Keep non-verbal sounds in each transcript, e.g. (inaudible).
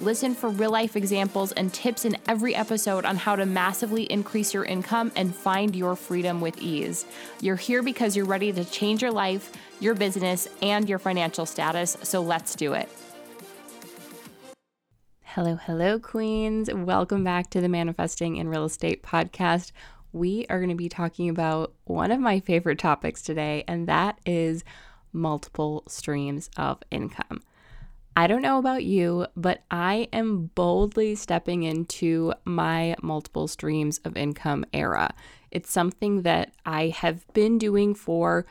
Listen for real life examples and tips in every episode on how to massively increase your income and find your freedom with ease. You're here because you're ready to change your life, your business, and your financial status, so let's do it. Hello, hello, Queens. Welcome back to the Manifesting in Real Estate podcast. We are going to be talking about one of my favorite topics today, and that is multiple streams of income. I don't know about you, but I am boldly stepping into my multiple streams of income era. It's something that I have been doing for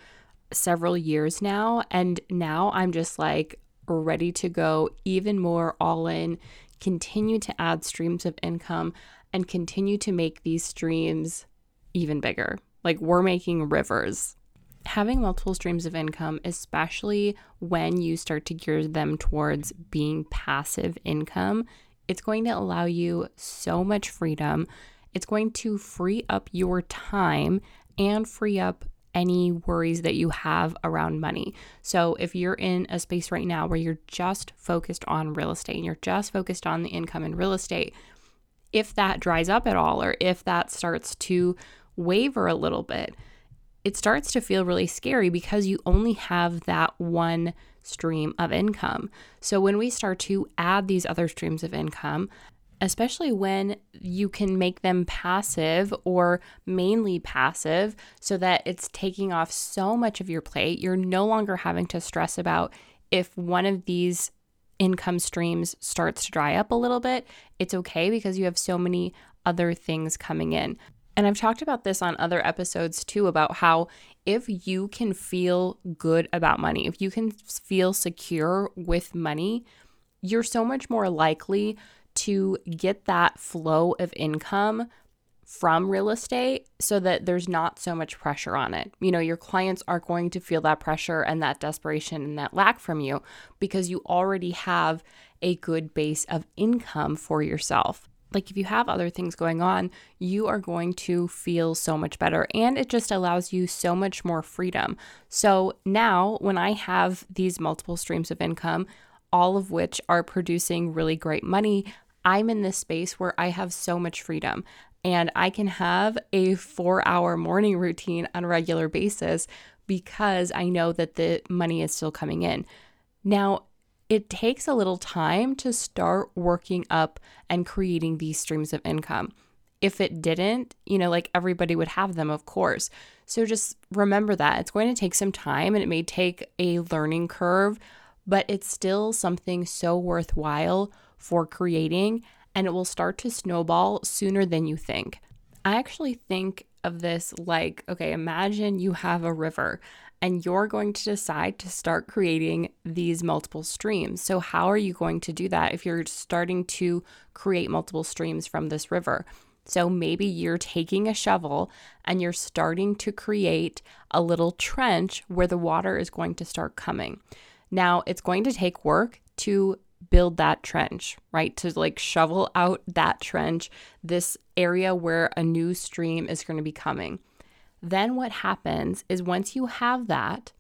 several years now. And now I'm just like ready to go even more all in, continue to add streams of income, and continue to make these streams even bigger. Like we're making rivers having multiple streams of income, especially when you start to gear them towards being passive income, it's going to allow you so much freedom. It's going to free up your time and free up any worries that you have around money. So, if you're in a space right now where you're just focused on real estate and you're just focused on the income in real estate, if that dries up at all or if that starts to waver a little bit, it starts to feel really scary because you only have that one stream of income. So when we start to add these other streams of income, especially when you can make them passive or mainly passive so that it's taking off so much of your plate, you're no longer having to stress about if one of these income streams starts to dry up a little bit, it's okay because you have so many other things coming in. And I've talked about this on other episodes too about how if you can feel good about money, if you can feel secure with money, you're so much more likely to get that flow of income from real estate so that there's not so much pressure on it. You know, your clients are going to feel that pressure and that desperation and that lack from you because you already have a good base of income for yourself like if you have other things going on, you are going to feel so much better and it just allows you so much more freedom. So now, when I have these multiple streams of income, all of which are producing really great money, I'm in this space where I have so much freedom and I can have a four hour morning routine on a regular basis because I know that the money is still coming in. Now, it takes a little time to start working up and creating these streams of income. If it didn't, you know, like everybody would have them, of course. So just remember that it's going to take some time and it may take a learning curve, but it's still something so worthwhile for creating and it will start to snowball sooner than you think. I actually think of this like okay, imagine you have a river and you're going to decide to start creating these multiple streams. So, how are you going to do that if you're starting to create multiple streams from this river? So, maybe you're taking a shovel and you're starting to create a little trench where the water is going to start coming. Now, it's going to take work to build that trench, right? To like shovel out that trench, this area where a new stream is going to be coming. Then what happens is once you have that,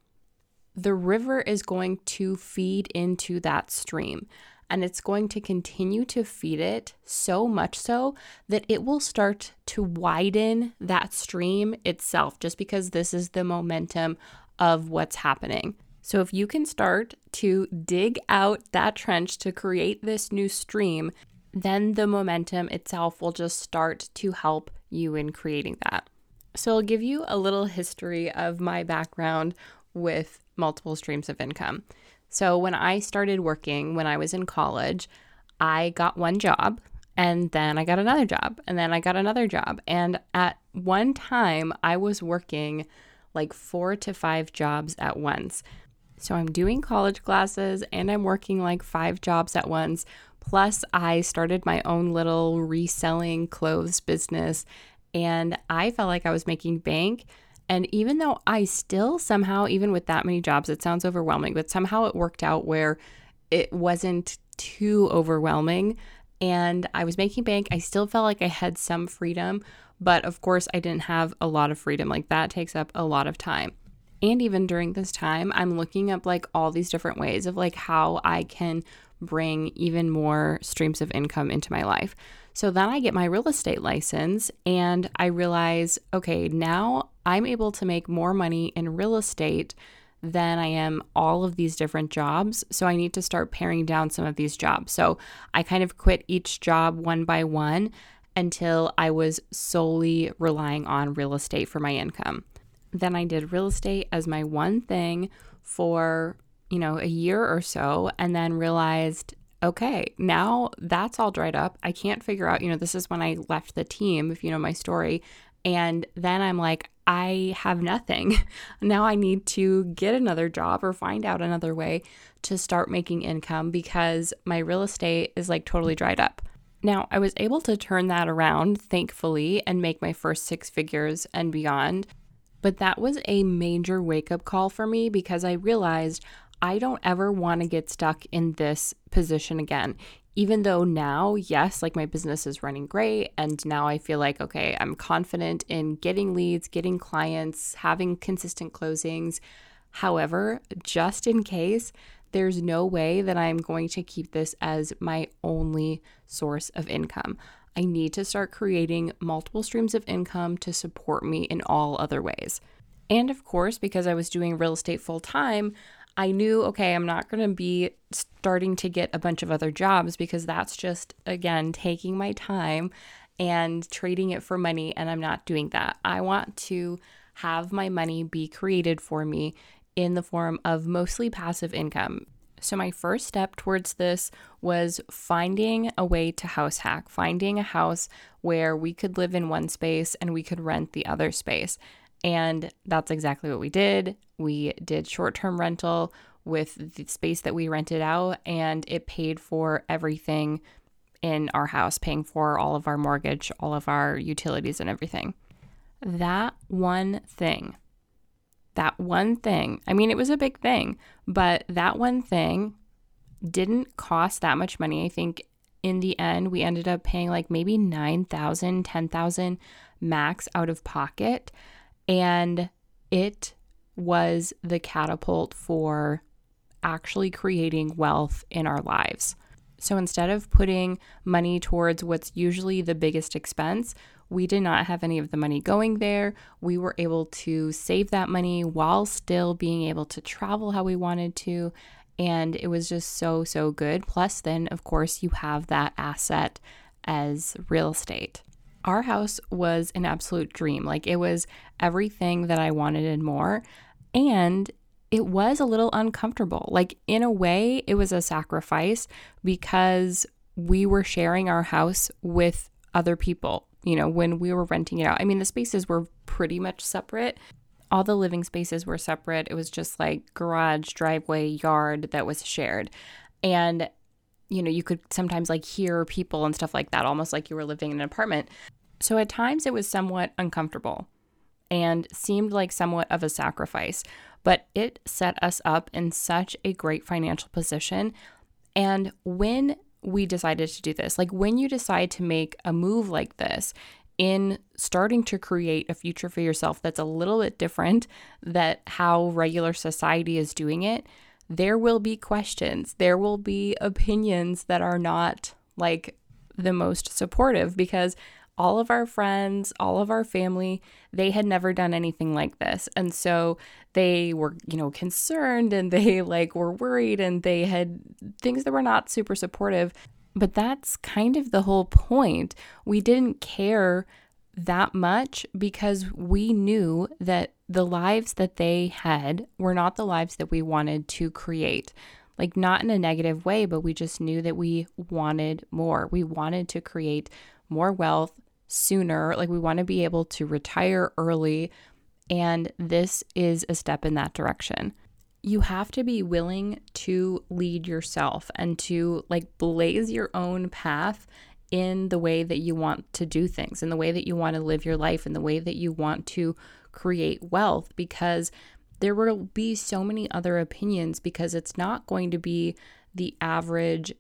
the river is going to feed into that stream and it's going to continue to feed it so much so that it will start to widen that stream itself just because this is the momentum of what's happening. So, if you can start to dig out that trench to create this new stream, then the momentum itself will just start to help you in creating that. So, I'll give you a little history of my background with multiple streams of income. So, when I started working when I was in college, I got one job and then I got another job and then I got another job. And at one time, I was working like four to five jobs at once. So, I'm doing college classes and I'm working like five jobs at once Plus, I started my own little reselling clothes business and I felt like I was making bank. And even though I still somehow, even with that many jobs, it sounds overwhelming, but somehow it worked out where it wasn't too overwhelming. And I was making bank. I still felt like I had some freedom, but of course, I didn't have a lot of freedom. Like that takes up a lot of time. And even during this time, I'm looking up like all these different ways of like how I can bring even more streams of income into my life. So then I get my real estate license and I realize, okay, now I'm able to make more money in real estate than I am all of these different jobs. So I need to start paring down some of these jobs. So I kind of quit each job one by one until I was solely relying on real estate for my income. Then I did real estate as my one thing for, you know, a year or so and then realized okay, now that's all dried up. I can't figure out, you know, this is when I left the team, if you know my story. And then I'm like, I have nothing. (laughs) now I need to get another job or find out another way to start making income because my real estate is like totally dried up. Now, I was able to turn that around, thankfully, and make my first six figures and beyond. But that was a major wake up call for me because I realized I don't ever want to get stuck in this position again. Even though now, yes, like my business is running great. And now I feel like, okay, I'm confident in getting leads, getting clients, having consistent closings. However, just in case, there's no way that I'm going to keep this as my only source of income. I need to start creating multiple streams of income to support me in all other ways. And of course, because I was doing real estate full time, I knew, okay, I'm not going to be starting to get a bunch of other jobs because that's just, again, taking my time and trading it for money. And I'm not doing that. I want to have my money be created for me in the form of mostly passive income. So, my first step towards this was finding a way to house hack, finding a house where we could live in one space and we could rent the other space. And that's exactly what we did. We did short term rental with the space that we rented out, and it paid for everything in our house, paying for all of our mortgage, all of our utilities, and everything. That one thing, that one thing, I mean, it was a big thing, but that one thing didn't cost that much money. I think in the end, we ended up paying like maybe 9,000, 10,000 max out of pocket. And it was the catapult for actually creating wealth in our lives. So instead of putting money towards what's usually the biggest expense, we did not have any of the money going there. We were able to save that money while still being able to travel how we wanted to. And it was just so, so good. Plus, then, of course, you have that asset as real estate our house was an absolute dream. Like it was everything that I wanted and more. And it was a little uncomfortable. Like in a way, it was a sacrifice because we were sharing our house with other people, you know, when we were renting it out. I mean, the spaces were pretty much separate. All the living spaces were separate. It was just like garage, driveway, yard that was shared. And you know, you could sometimes like hear people and stuff like that, almost like you were living in an apartment. So at times it was somewhat uncomfortable and seemed like somewhat of a sacrifice, but it set us up in such a great financial position. And when we decided to do this, like when you decide to make a move like this, in starting to create a future for yourself that's a little bit different that how regular society is doing it there will be questions. There will be opinions that are not like the most supportive because all of our friends, all of our family, they had never done anything like this. And so they were, you know, concerned and (laughs) they like were worried and they had things that were not super supportive. But that's kind of the whole point. We didn't care that much because we knew that the lives that they had were not the lives that we wanted to create. Like, not in a negative way, but we just knew that we wanted more. We wanted to create more wealth sooner. Like, we want to be able to retire early. And this is a step in that direction. you have to be willing to lead yourself and to like blaze your own path in the way that you want to do things, in the way that you want to live your life, in the way that you want to create wealth, because there will be so many other opinions because it's not going to be the average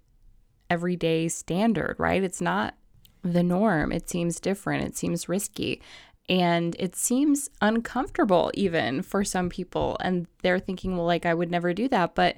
everyday standard, right? It's not the norm. It seems different. It seems risky. And it seems uncomfortable even for some people. And they're thinking, well, like, I would never do that. But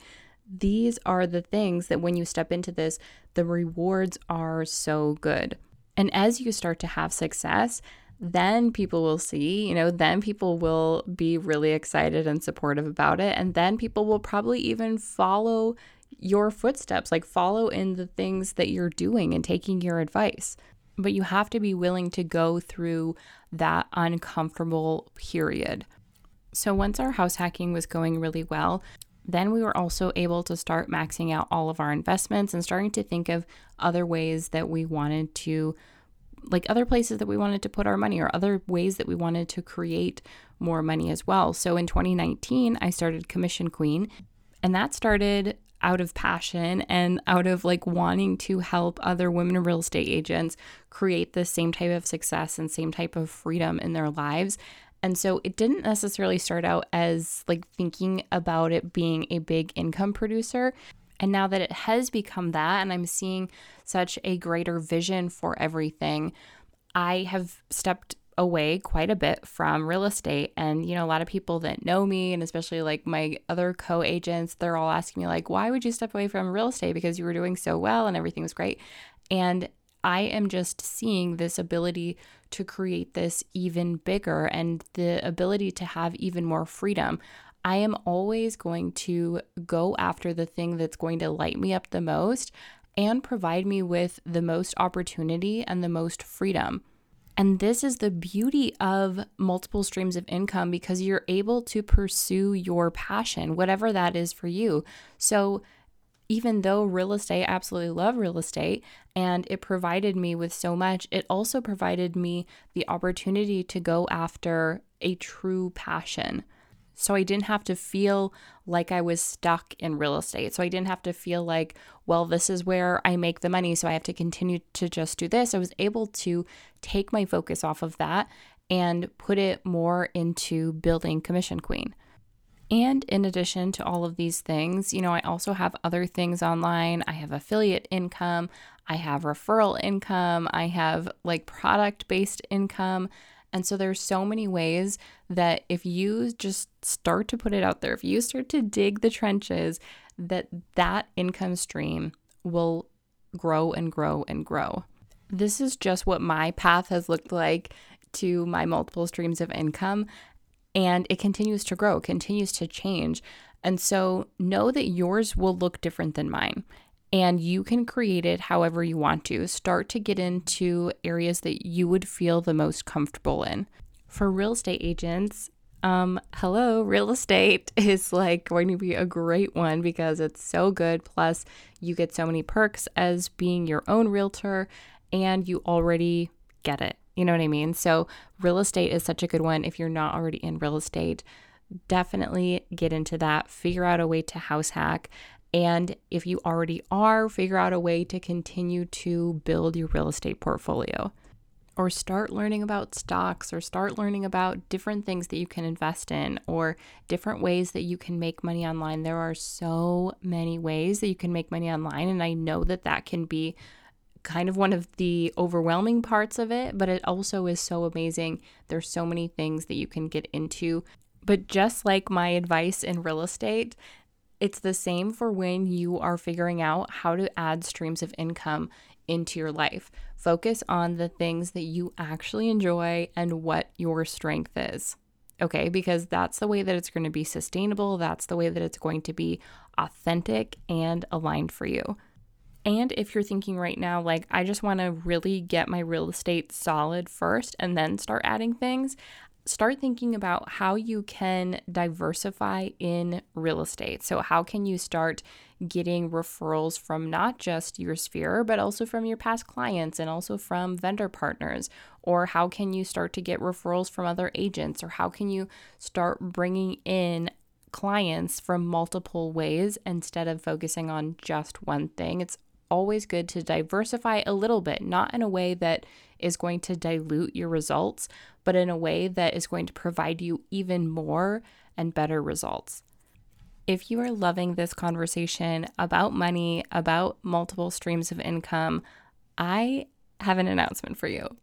these are the things that when you step into this, the rewards are so good. And as you start to have success, then people will see, you know, then people will be really excited and supportive about it. And then people will probably even follow your footsteps, like follow in the things that you're doing and taking your advice. But you have to be willing to go through that uncomfortable period. So once our house hacking was going really well, then we were also able to start maxing out all of our investments and starting to think of other ways that we wanted to like other places that we wanted to put our money or other ways that we wanted to create more money as well. So in 2019, I started Commission Queen, and that started out of passion and out of like wanting to help other women real estate agents create the same type of success and same type of freedom in their lives. And so it didn't necessarily start out as like thinking about it being a big income producer. And now that it has become that, and I'm seeing such a greater vision for everything, I have stepped away quite a bit from real estate. And, you know, a lot of people that know me, and especially like my other co agents, they're all asking me, like, why would you step away from real estate? Because you were doing so well and everything was great. And I am just seeing this ability to create this even bigger and the ability to have even more freedom. I am always going to go after the thing that's going to light me up the most and provide me with the most opportunity and the most freedom. And this is the beauty of multiple streams of income because you're able to pursue your passion, whatever that is for you. So, even though real estate, I absolutely love real estate and it provided me with so much, it also provided me the opportunity to go after a true passion. So I didn't have to feel like I was stuck in real estate. So I didn't have to feel like, well, this is where I make the money. So I have to continue to just do this. I was able to take my focus off of that and put it more into building Commission Queen. And in addition to all of these things, you know, I also have other things online. I have affiliate income, I have referral income, I have like product based income. And so there's so many ways that if you just start to put it out there, if you start to dig the trenches, that that income stream will grow and grow and grow. This is just what my path has looked like to my multiple streams of income and it continues to grow, continues to change. And so know that yours will look different than mine. And you can create it however you want to. Start to get into areas that you would feel the most comfortable in. For real estate agents, um, hello, real estate (laughs) is like going to be a great one because it's so good. Plus, you get so many perks as being your own realtor, and you already get it. You know what I mean? So, real estate is such a good one. If you're not already in real estate, definitely get into that. Figure out a way to house hack. And if you already are, figure out a way to continue to build your real estate portfolio. Or start learning about stocks, or start learning about different things that you can invest in, or different ways that you can make money online. There are so many ways that you can make money online. And I know that that can be kind of one of the overwhelming parts of it, but it also is so amazing. There's so many things that you can get into. But just like my advice in real estate, it's the same for when you are figuring out how to add streams of income into your life. Focus on the things that you actually enjoy and what your strength is. Okay, because that's the way that it's going to be sustainable. That's the way that it's going to be authentic and aligned for you. And if you're thinking right now, like, I just want to really get my real estate solid first and then start adding things, start thinking about how you can diversify in real estate. So, how can you start getting referrals from not just your sphere, but also from your past clients and also from vendor partners? Or how can you start to get referrals from other agents? Or how can you start bringing in clients from multiple ways instead of focusing on just one thing. It's always good to diversify a little bit, not in a way that is going to dilute your results, but in a way that is going to provide you even more and better results. If you are loving this conversation about money, about multiple streams of income, I have an announcement for you.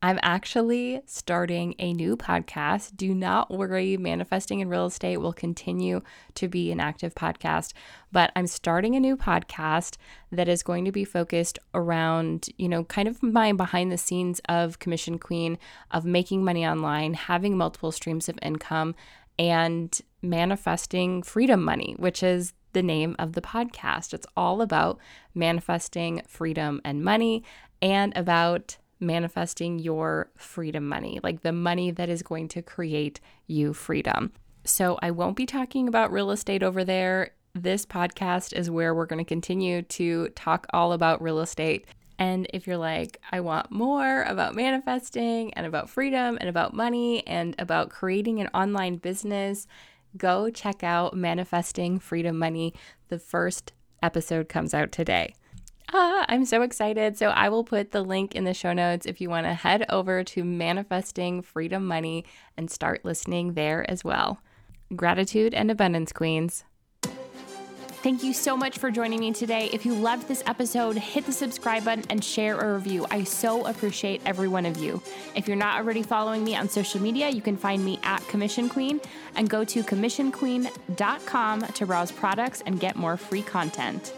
I'm actually starting a new podcast. Do not worry, Manifesting in Real Estate will continue to be an active podcast, but I'm starting a new podcast that is going to be focused around, you know, kind of my behind the scenes of Commission Queen, of making money online, having multiple streams of income, and manifesting freedom money, which is the name of the podcast. It's all about manifesting freedom and money and about manifesting your freedom money, like the money that is going to create you freedom. So, I won't be talking about real estate over there. This podcast is where we're going to continue to talk all about real estate. And if you're like, I want more about manifesting and about freedom and about money and about creating an online business, go check out Manifesting Freedom Money. The first episode comes out today. Ah, I'm so excited. So I will put the link in the show notes if you want to head over to Manifesting Freedom Money and start listening there as well. Gratitude and abundance, queens. Thank you so much for joining me today. If you loved this episode, hit the subscribe button and share a review. I so appreciate every one of you. If you're not already following me on social media, you can find me at Commission Queen and go to commissionqueen.com to browse products and get more free content.